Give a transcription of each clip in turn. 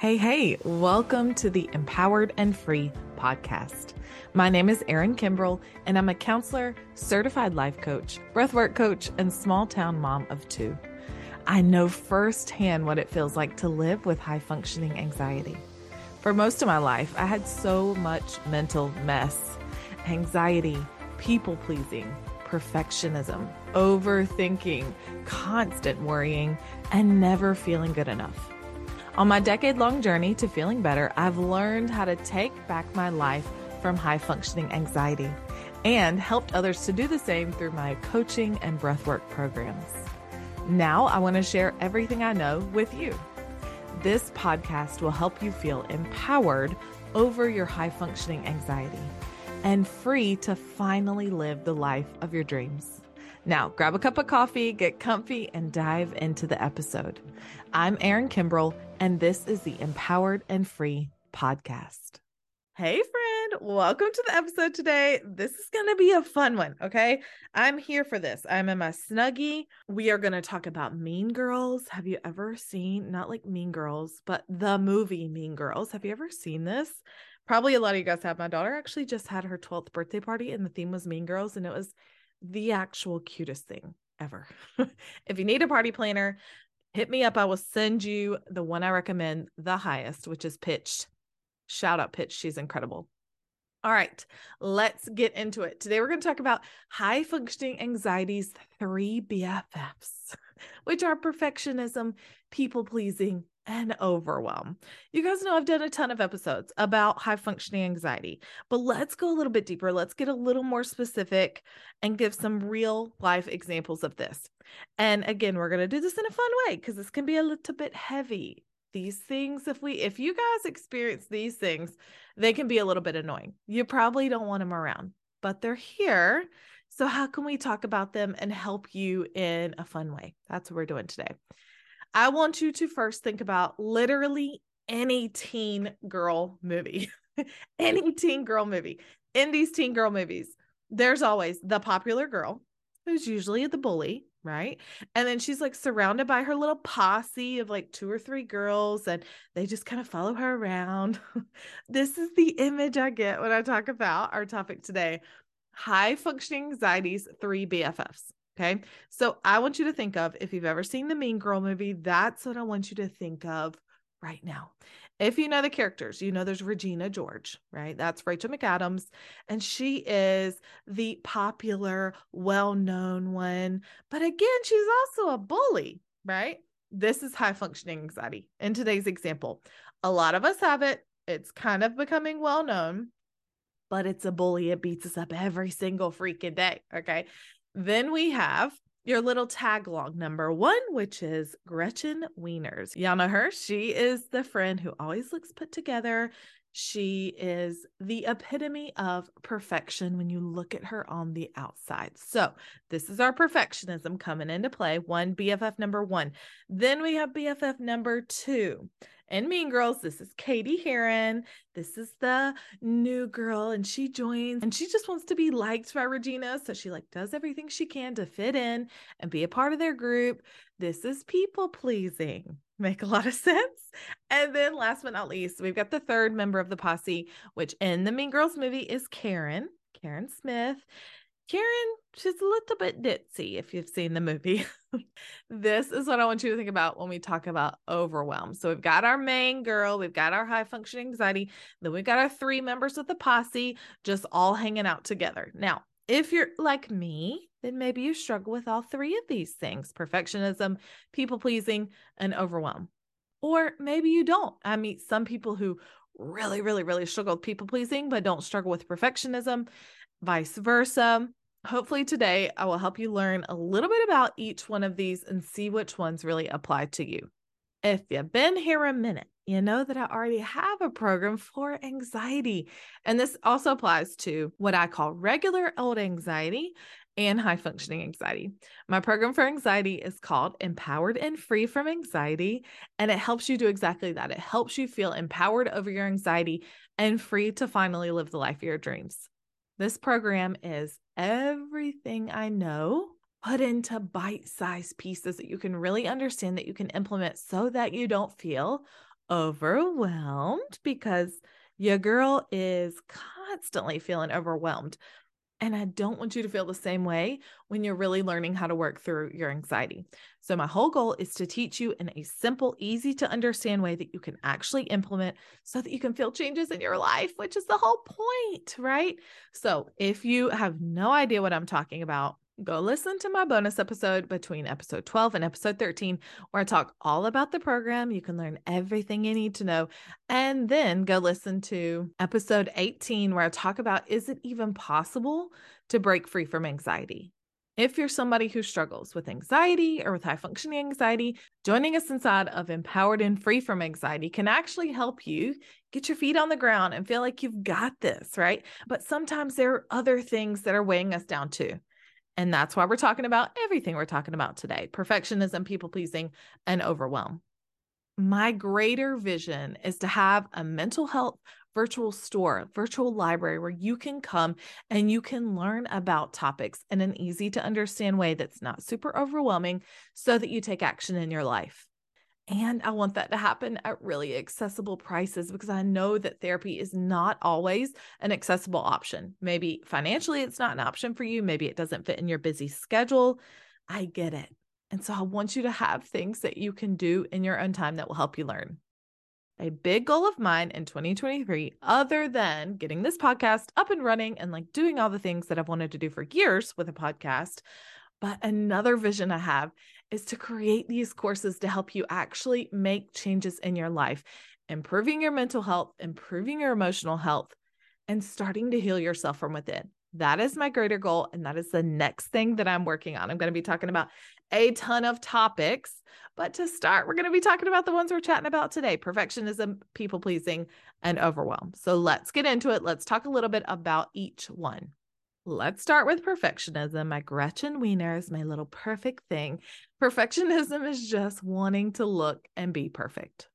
Hey, hey, welcome to the Empowered and Free podcast. My name is Erin Kimbrell, and I'm a counselor, certified life coach, breathwork coach, and small town mom of two. I know firsthand what it feels like to live with high functioning anxiety. For most of my life, I had so much mental mess, anxiety, people pleasing, perfectionism, overthinking, constant worrying, and never feeling good enough. On my decade long journey to feeling better, I've learned how to take back my life from high functioning anxiety and helped others to do the same through my coaching and breathwork programs. Now I want to share everything I know with you. This podcast will help you feel empowered over your high functioning anxiety and free to finally live the life of your dreams. Now, grab a cup of coffee, get comfy, and dive into the episode. I'm Erin Kimbrell, and this is the Empowered and Free podcast. Hey, friend, welcome to the episode today. This is going to be a fun one, okay? I'm here for this. I'm in my snuggie. We are going to talk about Mean Girls. Have you ever seen, not like Mean Girls, but the movie Mean Girls? Have you ever seen this? Probably a lot of you guys have. My daughter actually just had her 12th birthday party, and the theme was Mean Girls, and it was the actual cutest thing ever. if you need a party planner, hit me up. I will send you the one I recommend the highest, which is Pitched. Shout out Pitch. She's incredible. All right, let's get into it. Today we're going to talk about high functioning anxiety's three BFFs, which are perfectionism, people pleasing, and overwhelm. You guys know I've done a ton of episodes about high functioning anxiety, but let's go a little bit deeper. Let's get a little more specific and give some real life examples of this. And again, we're going to do this in a fun way because this can be a little bit heavy. These things, if we, if you guys experience these things, they can be a little bit annoying. You probably don't want them around, but they're here. So, how can we talk about them and help you in a fun way? That's what we're doing today. I want you to first think about literally any teen girl movie, any teen girl movie. In these teen girl movies, there's always the popular girl who's usually the bully, right? And then she's like surrounded by her little posse of like two or three girls, and they just kind of follow her around. this is the image I get when I talk about our topic today high functioning anxieties, three BFFs. Okay. So I want you to think of if you've ever seen the Mean Girl movie, that's what I want you to think of right now. If you know the characters, you know there's Regina George, right? That's Rachel McAdams. And she is the popular, well known one. But again, she's also a bully, right? This is high functioning anxiety in today's example. A lot of us have it. It's kind of becoming well known, but it's a bully. It beats us up every single freaking day. Okay. Then we have your little tag along number one, which is Gretchen Wieners. Y'all know her. She is the friend who always looks put together. She is the epitome of perfection when you look at her on the outside. So, this is our perfectionism coming into play. One BFF number one. Then we have BFF number two and Mean Girls. This is Cady Heron. This is the new girl, and she joins and she just wants to be liked by Regina. So she like does everything she can to fit in and be a part of their group. This is people pleasing. Make a lot of sense. And then last but not least, we've got the third member of the posse, which in the Mean Girls movie is Karen, Karen Smith. Karen, she's a little bit ditzy if you've seen the movie. this is what I want you to think about when we talk about overwhelm. So we've got our main girl, we've got our high functioning anxiety, then we've got our three members of the posse just all hanging out together. Now, if you're like me, then maybe you struggle with all three of these things perfectionism, people pleasing, and overwhelm. Or maybe you don't. I meet some people who really, really, really struggle with people pleasing, but don't struggle with perfectionism, vice versa hopefully today I will help you learn a little bit about each one of these and see which ones really apply to you. If you've been here a minute, you know that I already have a program for anxiety. And this also applies to what I call regular old anxiety and high functioning anxiety. My program for anxiety is called Empowered and Free from Anxiety, and it helps you do exactly that. It helps you feel empowered over your anxiety and free to finally live the life of your dreams. This program is everything I know put into bite sized pieces that you can really understand, that you can implement so that you don't feel overwhelmed because your girl is constantly feeling overwhelmed. And I don't want you to feel the same way when you're really learning how to work through your anxiety. So, my whole goal is to teach you in a simple, easy to understand way that you can actually implement so that you can feel changes in your life, which is the whole point, right? So, if you have no idea what I'm talking about, go listen to my bonus episode between episode 12 and episode 13, where I talk all about the program. You can learn everything you need to know. And then go listen to episode 18, where I talk about is it even possible to break free from anxiety? If you're somebody who struggles with anxiety or with high functioning anxiety, joining us inside of Empowered and Free from Anxiety can actually help you get your feet on the ground and feel like you've got this, right? But sometimes there are other things that are weighing us down too. And that's why we're talking about everything we're talking about today perfectionism, people pleasing, and overwhelm. My greater vision is to have a mental health virtual store, virtual library where you can come and you can learn about topics in an easy to understand way that's not super overwhelming so that you take action in your life. And I want that to happen at really accessible prices because I know that therapy is not always an accessible option. Maybe financially, it's not an option for you. Maybe it doesn't fit in your busy schedule. I get it. And so I want you to have things that you can do in your own time that will help you learn. A big goal of mine in 2023, other than getting this podcast up and running and like doing all the things that I've wanted to do for years with a podcast, but another vision I have is to create these courses to help you actually make changes in your life, improving your mental health, improving your emotional health, and starting to heal yourself from within. That is my greater goal. And that is the next thing that I'm working on. I'm going to be talking about a ton of topics. But to start, we're going to be talking about the ones we're chatting about today perfectionism, people pleasing, and overwhelm. So let's get into it. Let's talk a little bit about each one. Let's start with perfectionism. My Gretchen Wiener is my little perfect thing. Perfectionism is just wanting to look and be perfect.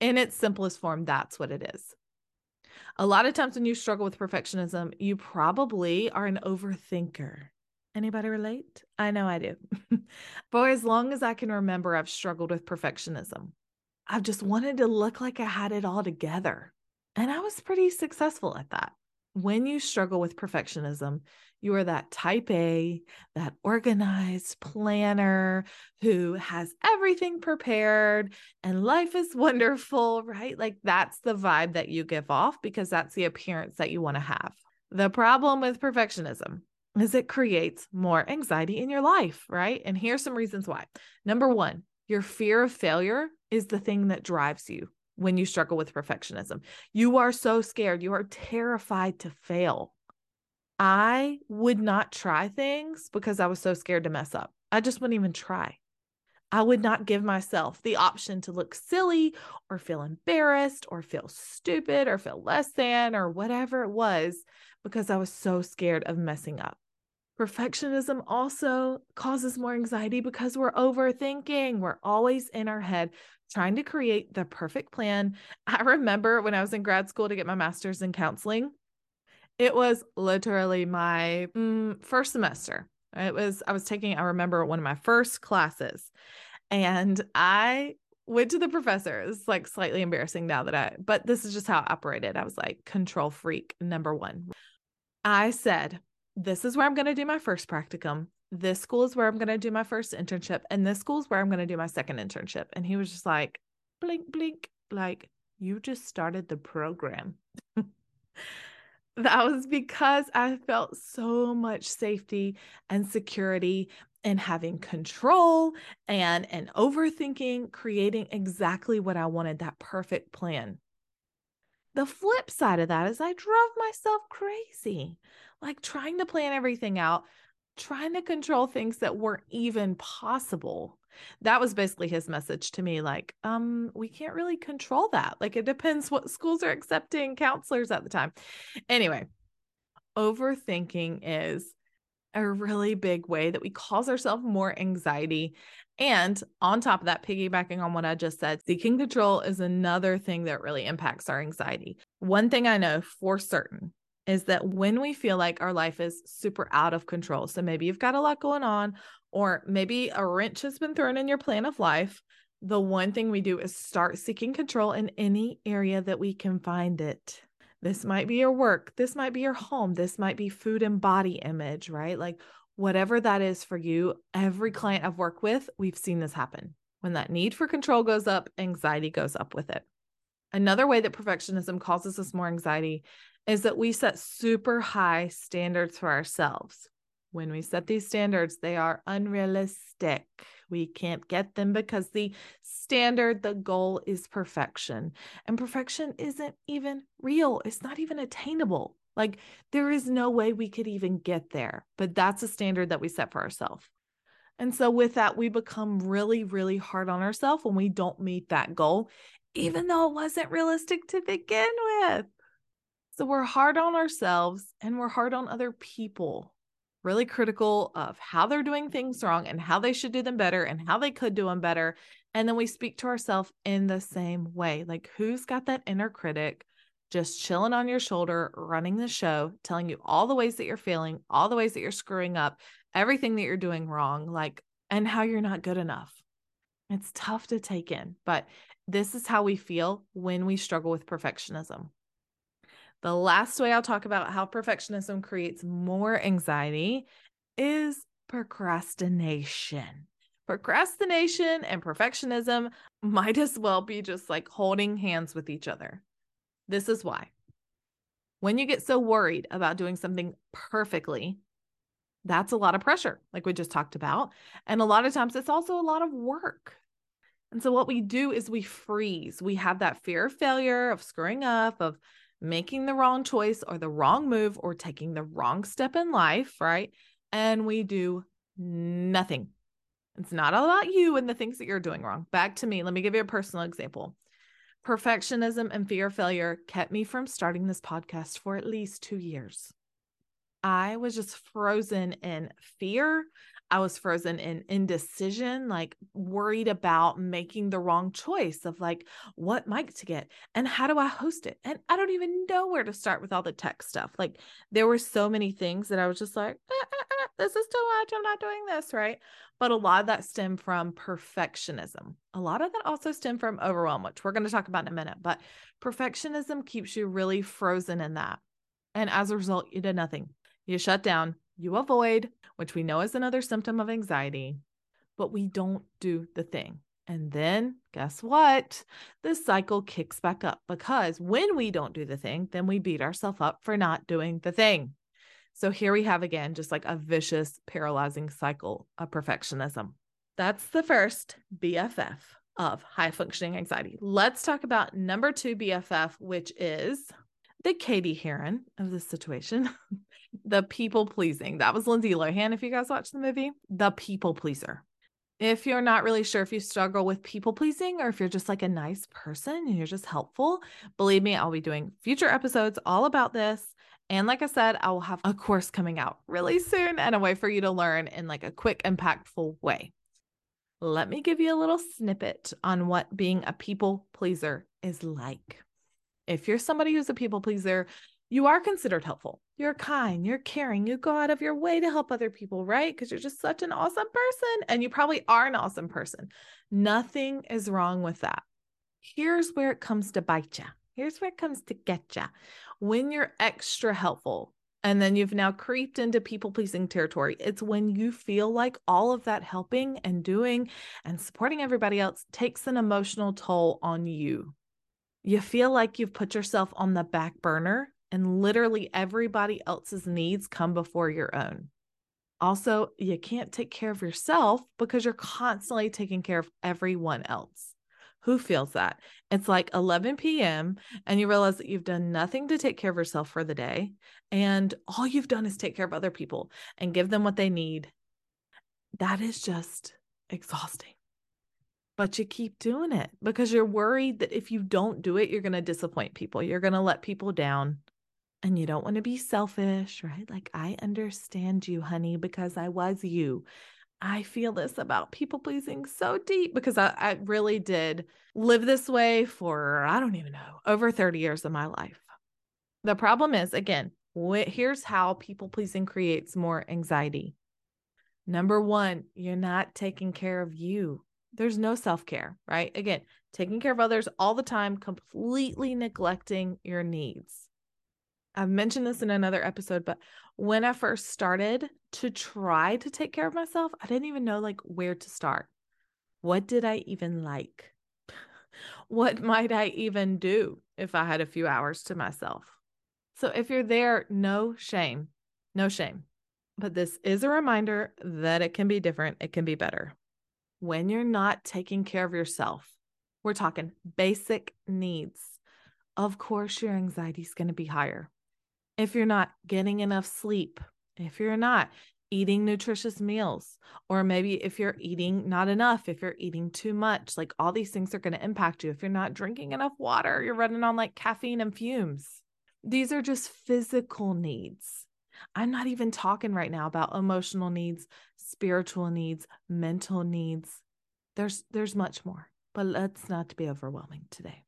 In its simplest form, that's what it is. A lot of times when you struggle with perfectionism, you probably are an overthinker. Anybody relate? I know I do. For as long as I can remember, I've struggled with perfectionism. I've just wanted to look like I had it all together. And I was pretty successful at that when you struggle with perfectionism, you are that type A, that organized planner who has everything prepared and life is wonderful, right? Like that's the vibe that you give off because that's the appearance that you want to have. The problem with perfectionism is it creates more anxiety in your life, right? And here's some reasons why. Number one, your fear of failure is the thing that drives you when you struggle with perfectionism. You are so scared, you are terrified to fail. I would not try things because I was so scared to mess up. I just wouldn't even try. I would not give myself the option to look silly or feel embarrassed or feel stupid or feel less than or whatever it was because I was so scared of messing up. Perfectionism also causes more anxiety because we're overthinking. We're always in our head trying to create the perfect plan. I remember when I was in grad school to get my master's in counseling, it was literally my mm, first semester. It was, I was taking, I remember one of my first classes, and I went to the professor. It's like slightly embarrassing now that I, but this is just how I operated. I was like control freak number one. I said, This is where I'm going to do my first practicum this school is where I'm going to do my first internship, and this school is where I'm going to do my second internship. And he was just like, blink, blink, like, you just started the program. that was because I felt so much safety and security and having control and and overthinking creating exactly what I wanted that perfect plan. The flip side of that is I drove myself crazy like trying to plan everything out trying to control things that weren't even possible. That was basically his message to me like, um, we can't really control that. Like it depends what schools are accepting counselors at the time. Anyway, overthinking is a really big way that we cause ourselves more anxiety. And on top of that, piggybacking on what I just said, seeking control is another thing that really impacts our anxiety. One thing I know for certain is that when we feel like our life is super out of control, so maybe you've got a lot going on, or maybe a wrench has been thrown in your plan of life, the one thing we do is start seeking control in any area that we can find it. This might be your work, this might be your home, this might be food and body image, right? Like whatever that is for you, every client I've worked with, we've seen this happen. When that need for control goes up, anxiety goes up with it. Another way that perfectionism causes us more anxiety is that we set super high standards for ourselves. When we set these standards, they are unrealistic. We can't get them because the standard, the goal is perfection. And perfection isn't even real, it's not even attainable. Like, there is no way we could even get there, but that's a standard that we set for ourselves. And so, with that, we become really, really hard on ourselves when we don't meet that goal, even though it wasn't realistic to begin with. So, we're hard on ourselves and we're hard on other people really critical of how they're doing things wrong and how they should do them better and how they could do them better. And then we speak to ourselves in the same way. Like, who's got that inner critic just chilling on your shoulder, running the show, telling you all the ways that you're failing, all the ways that you're screwing up, everything that you're doing wrong, like, and how you're not good enough? It's tough to take in, but this is how we feel when we struggle with perfectionism. The last way I'll talk about how perfectionism creates more anxiety is procrastination. Procrastination and perfectionism might as well be just like holding hands with each other. This is why. When you get so worried about doing something perfectly, that's a lot of pressure, like we just talked about. And a lot of times it's also a lot of work. And so what we do is we freeze. We have that fear of failure, of screwing up, of making the wrong choice or the wrong move or taking the wrong step in life, right? And we do nothing. It's not all about you and the things that you're doing wrong. Back to me. Let me give you a personal example. Perfectionism and fear of failure kept me from starting this podcast for at least two years. I was just frozen in fear. I was frozen in indecision, like worried about making the wrong choice of like what mic to get and how do I host it. And I don't even know where to start with all the tech stuff. Like there were so many things that I was just like, eh, eh, eh, this is too much. I'm not doing this. Right. But a lot of that stemmed from perfectionism. A lot of that also stemmed from overwhelm, which we're going to talk about in a minute. But perfectionism keeps you really frozen in that. And as a result, you did nothing. You shut down, you avoid, which we know is another symptom of anxiety, but we don't do the thing. And then guess what? The cycle kicks back up because when we don't do the thing, then we beat ourselves up for not doing the thing. So here we have again just like a vicious, paralyzing cycle of perfectionism. That's the first BFF of high functioning anxiety. Let's talk about number two BFF, which is the Cady Heron of this situation. the people pleasing. That was Lindsay Lohan. If you guys watch the movie, the people pleaser. If you're not really sure if you struggle with people pleasing or if you're just like a nice person and you're just helpful, believe me, I'll be doing future episodes all about this. And like I said, I will have a course coming out really soon and a way for you to learn in like a quick, impactful way. Let me give you a little snippet on what being a people pleaser is like. If you're somebody who's a people pleaser, you are considered helpful. You're kind, you're caring, you go out of your way to help other people, right? Because you're just such an awesome person and you probably are an awesome person. Nothing is wrong with that. Here's where it comes to bite you. Here's where it comes to get you. When you're extra helpful and then you've now creeped into people pleasing territory, it's when you feel like all of that helping and doing and supporting everybody else takes an emotional toll on you. You feel like you've put yourself on the back burner and literally everybody else's needs come before your own. Also, you can't take care of yourself because you're constantly taking care of everyone else. Who feels that? It's like 11 p.m. and you realize that you've done nothing to take care of yourself for the day. And all you've done is take care of other people and give them what they need. That is just exhausting. But you keep doing it because you're worried that if you don't do it, you're going to disappoint people. You're going to let people down and you don't want to be selfish, right? Like, I understand you, honey, because I was you. I feel this about people pleasing so deep because I, I, really did live this way for, I don't even know, over 30 years of my life. The problem is, again, wh- here's how people pleasing creates more anxiety. Number one, you're not taking care of you. There's no self care, right? Again, taking care of others all the time, completely neglecting your needs. I've mentioned this in another episode, but when I first started to try to take care of myself, I didn't even know like where to start. What did I even like? what might I even do if I had a few hours to myself? So if you're there, no shame, no shame. But this is a reminder that it can be different, it can be better. When you're not taking care of yourself, we're talking basic needs. Of course, your anxiety is going to be higher if you're not getting enough sleep, if you're not eating nutritious meals, or maybe if you're eating not enough, if you're eating too much, like all these things are going to impact you. If you're not drinking enough water, you're running on like caffeine and fumes. These are just physical needs. I'm not even talking right now about emotional needs, spiritual needs, mental needs. There's there's much more, but let's not be overwhelming today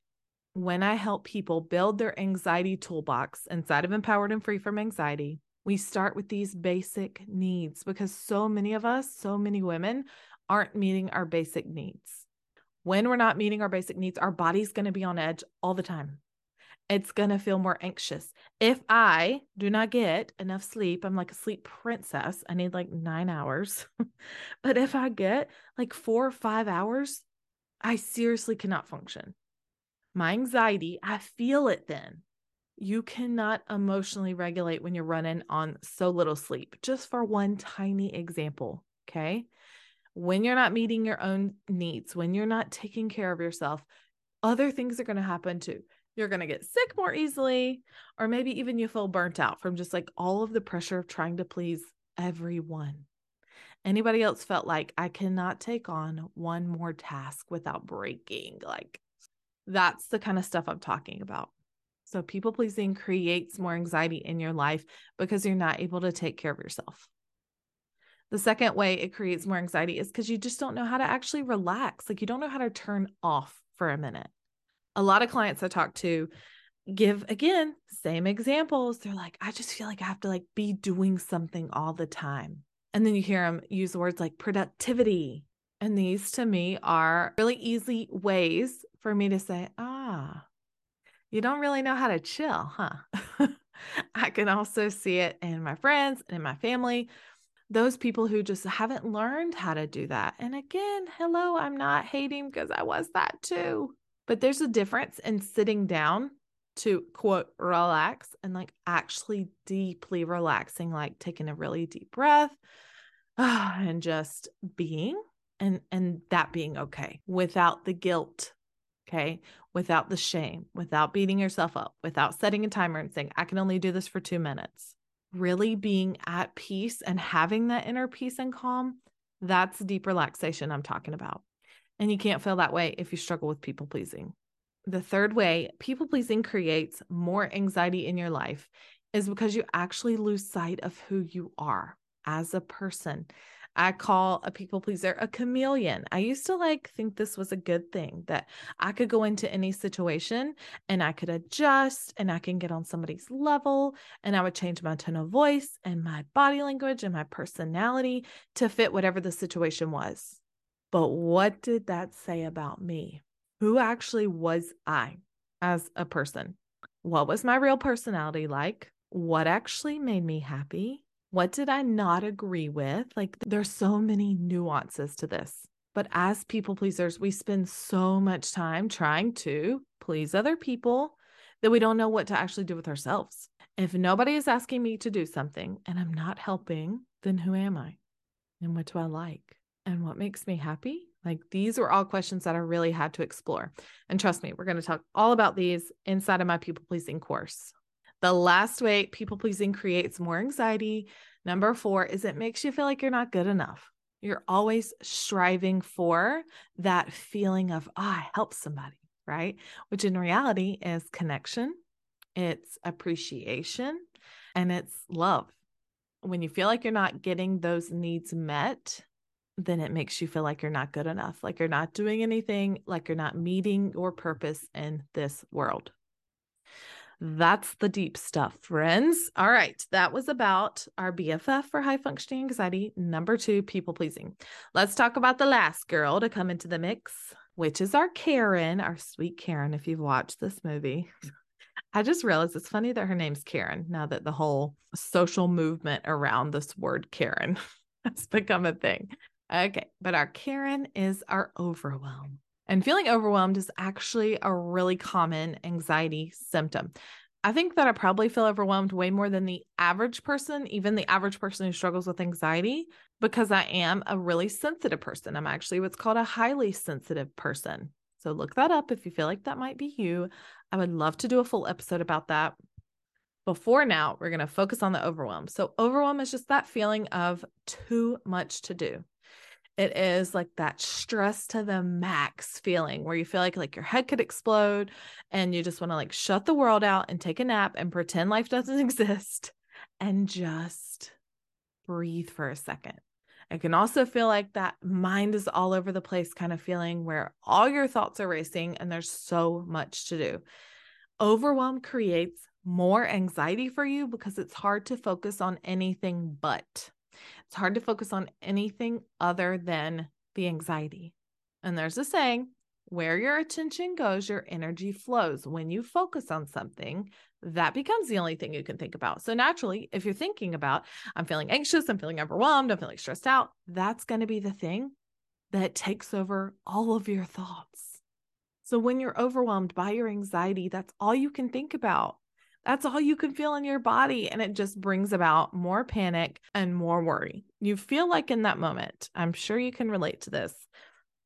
when I help people build their anxiety toolbox inside of Empowered and Free from Anxiety, we start with these basic needs because so many of us, so many women, aren't meeting our basic needs. When we're not meeting our basic needs, our body's going to be on edge all the time. It's going to feel more anxious. If I do not get enough sleep, I'm like a sleep princess. I need like nine hours. but if I get like four or five hours, I seriously cannot function my anxiety, I feel it then. You cannot emotionally regulate when you're running on so little sleep. Just for one tiny example, okay? When you're not meeting your own needs, when you're not taking care of yourself, other things are going to happen too. You're going to get sick more easily, or maybe even you feel burnt out from just like all of the pressure of trying to please everyone. Anybody else felt like I cannot take on one more task without breaking? Like that's the kind of stuff I'm talking about. So, people pleasing creates more anxiety in your life because you're not able to take care of yourself. The second way it creates more anxiety is because you just don't know how to actually relax. Like, you don't know how to turn off for a minute. A lot of clients I talk to give, again, same examples. They're like, I just feel like I have to like be doing something all the time. And then you hear them use words like productivity. And these to me are really easy ways for me to say, ah, you don't really know how to chill, huh? I can also see it in my friends and in my family, those people who just haven't learned how to do that. And again, hello, I'm not hating because I was that too. But there's a difference in sitting down to quote relax and like actually deeply relaxing, like taking a really deep breath uh, and just being and and that being okay without the guilt Okay. Without the shame, without beating yourself up, without setting a timer and saying, I can only do this for two minutes. Really being at peace and having that inner peace and calm, that's deep relaxation I'm talking about. And you can't feel that way if you struggle with people pleasing. The third way people pleasing creates more anxiety in your life is because you actually lose sight of who you are as a person. I call a people pleaser a chameleon. I used to like think this was a good thing that I could go into any situation and I could adjust and I can get on somebody's level and I would change my tone of voice and my body language and my personality to fit whatever the situation was. But what did that say about me? Who actually was I as a person? What was my real personality like? What actually made me happy? What did I not agree with? Like, there's so many nuances to this. But as people pleasers, we spend so much time trying to please other people that we don't know what to actually do with ourselves. If nobody is asking me to do something and I'm not helping, then who am I? And what do I like? And what makes me happy? Like these were all questions that I really had to explore. And trust me, we're going to talk all about these inside of my people pleasing course. The last way people pleasing creates more anxiety. Number four is it makes you feel like you're not good enough. You're always striving for that feeling of, oh, I helped somebody, right? Which in reality is connection, it's appreciation, and it's love. When you feel like you're not getting those needs met, then it makes you feel like you're not good enough, like you're not doing anything, like you're not meeting your purpose in this world. That's the deep stuff, friends. All right. That was about our BFF for high functioning anxiety. Number two, people pleasing. Let's talk about the last girl to come into the mix, which is our Karen, our sweet Karen. If you've watched this movie, I just realized it's funny that her name's Karen now that the whole social movement around this word Karen has become a thing. Okay. But our Karen is our overwhelm. And feeling overwhelmed is actually a really common anxiety symptom. I think that I probably feel overwhelmed way more than the average person, even the average person who struggles with anxiety, because I am a really sensitive person. I'm actually what's called a highly sensitive person. So look that up if you feel like that might be you. I would love to do a full episode about that. Before now, we're going to focus on the overwhelm. So, overwhelm is just that feeling of too much to do. It is like that stress to the max feeling where you feel like like your head could explode and you just want to like shut the world out and take a nap and pretend life doesn't exist and just breathe for a second. It can also feel like that mind is all over the place kind of feeling where all your thoughts are racing and there's so much to do. Overwhelm creates more anxiety for you because it's hard to focus on anything but. It's hard to focus on anything other than the anxiety. And there's a saying where your attention goes, your energy flows. When you focus on something, that becomes the only thing you can think about. So, naturally, if you're thinking about, I'm feeling anxious, I'm feeling overwhelmed, I'm feeling stressed out, that's going to be the thing that takes over all of your thoughts. So, when you're overwhelmed by your anxiety, that's all you can think about. That's all you can feel in your body. And it just brings about more panic and more worry. You feel like in that moment, I'm sure you can relate to this.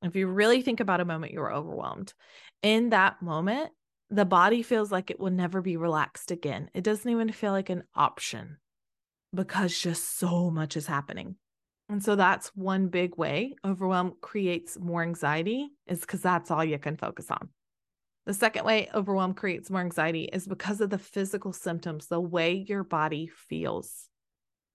If you really think about a moment you were overwhelmed, in that moment, the body feels like it will never be relaxed again. It doesn't even feel like an option because just so much is happening. And so that's one big way overwhelm creates more anxiety, is because that's all you can focus on. The second way overwhelm creates more anxiety is because of the physical symptoms, the way your body feels.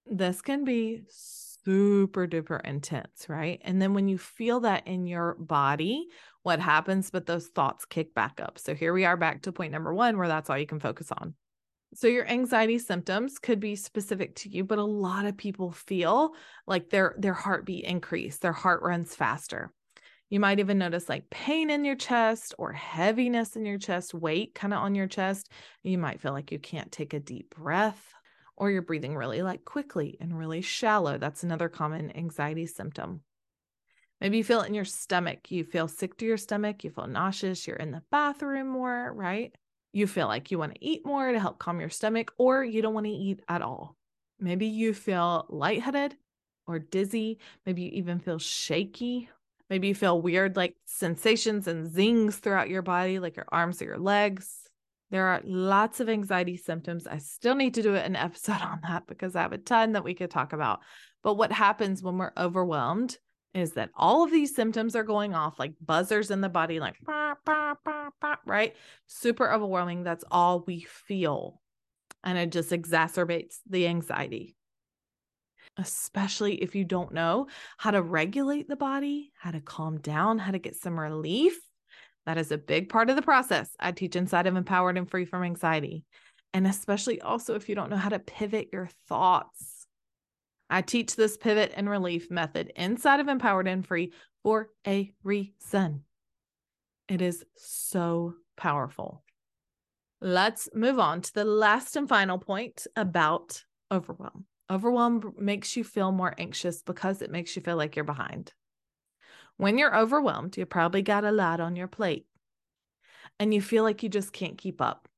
This can be super duper intense, right? And then when you feel that in your body, what happens? But those thoughts kick back up. So here we are back to point number one, where that's all you can focus on. So your anxiety symptoms could be specific to you, but a lot of people feel like their their heartbeat increase, their heart runs faster. You might even notice like pain in your chest or heaviness in your chest, weight kind of on your chest. You might feel like you can't take a deep breath or you're breathing really like quickly and really shallow. That's another common anxiety symptom. Maybe you feel it in your stomach. You feel sick to your stomach. You feel nauseous. You're in the bathroom more, right? You feel like you want to eat more to help calm your stomach, or you don't want to eat at all. Maybe you feel lightheaded or dizzy. Maybe you even feel shaky Maybe you feel weird like sensations and zings throughout your body, like your arms or your legs. There are lots of anxiety symptoms. I still need to do an episode on that because I have a ton that we could talk about. But what happens when we're overwhelmed is that all of these symptoms are going off like buzzers in the body, like, right? Super overwhelming. That's all we feel. And it just exacerbates the anxiety especially if you don't know how to regulate the body, how to calm down, how to get some relief. That is a big part of the process I teach inside of Empowered and Free from Anxiety. And especially also if you don't know how to pivot your thoughts. I teach this pivot and relief method inside of Empowered and Free for a reason. It is so powerful. Let's move on to the last and final point about overwhelm. Overwhelm makes you feel more anxious because it makes you feel like you're behind. When you're overwhelmed, you probably got a lot on your plate and you feel like you just can't keep up.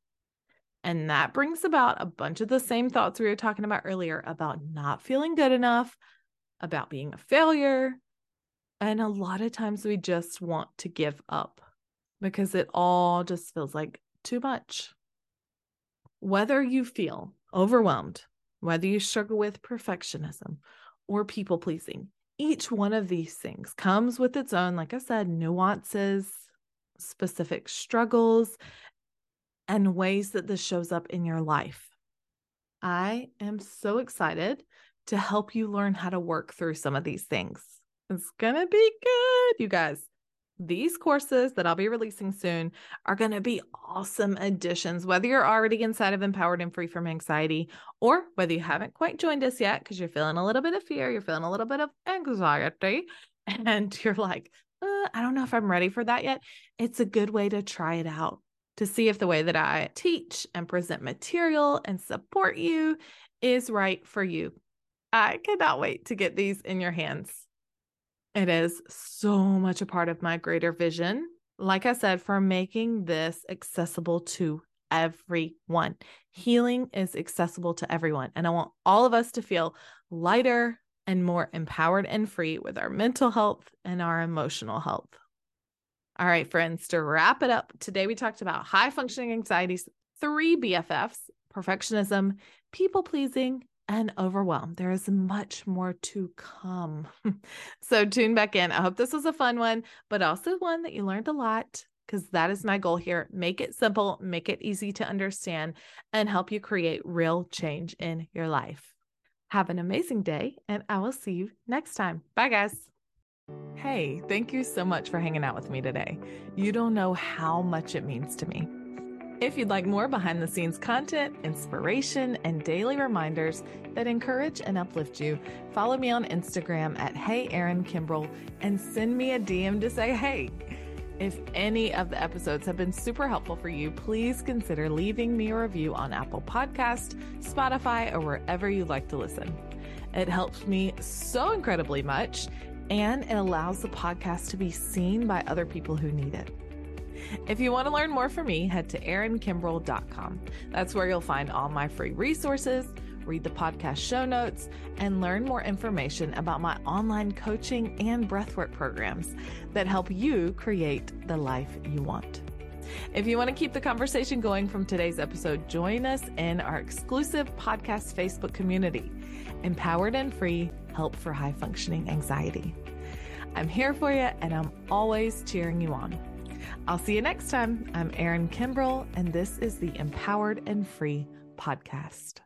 And that brings about a bunch of the same thoughts we were talking about earlier about not feeling good enough, about being a failure. And a lot of times we just want to give up because it all just feels like too much. Whether you feel overwhelmed, whether you struggle with perfectionism or people pleasing. Each one of these things comes with its own, like I said, nuances, specific struggles, and ways that this shows up in your life. I am so excited to help you learn how to work through some of these things. It's going to be good, you guys. These courses that I'll be releasing soon are going to be awesome additions, whether you're already inside of Empowered and Free from Anxiety or whether you haven't quite joined us yet because you're feeling a little bit of fear, you're feeling a little bit of anxiety, and you're like, uh, I don't know if I'm ready for that yet. It's a good way to try it out to see if the way that I teach and present material and support you is right for you. I cannot wait to get these in your hands. It is so much a part of my greater vision. Like I said, for making this accessible to everyone. Healing is accessible to everyone. And I want all of us to feel lighter and more empowered and free with our mental health and our emotional health. All right, friends, to wrap it up, today we talked about high functioning anxieties, three BFFs perfectionism, people pleasing, and overwhelmed. There is much more to come. so tune back in. I hope this was a fun one, but also one that you learned a lot because that is my goal here. Make it simple, make it easy to understand, and help you create real change in your life. Have an amazing day, and I will see you next time. Bye, guys. Hey, thank you so much for hanging out with me today. You don't know how much it means to me. If you'd like more behind the scenes content, inspiration, and daily reminders that encourage and uplift you, follow me on Instagram at Hey Erin Kimbrell and send me a DM to say hey. If any of the episodes have been super helpful for you, please consider leaving me a review on Apple Podcast, Spotify, or wherever you like to listen. It helps me so incredibly much, and it allows the podcast to be seen by other people who need it. If you want to learn more from me, head to erinkimbrell.com. That's where you'll find all my free resources, read the podcast show notes, and learn more information about my online coaching and breathwork programs that help you create the life you want. If you want to keep the conversation going from today's episode, join us in our exclusive podcast Facebook community, Empowered and Free Help for High Functioning Anxiety. I'm here for you and I'm always cheering you on. I'll see you next time. I'm Erin Kimbrell, and this is the Empowered and Free podcast.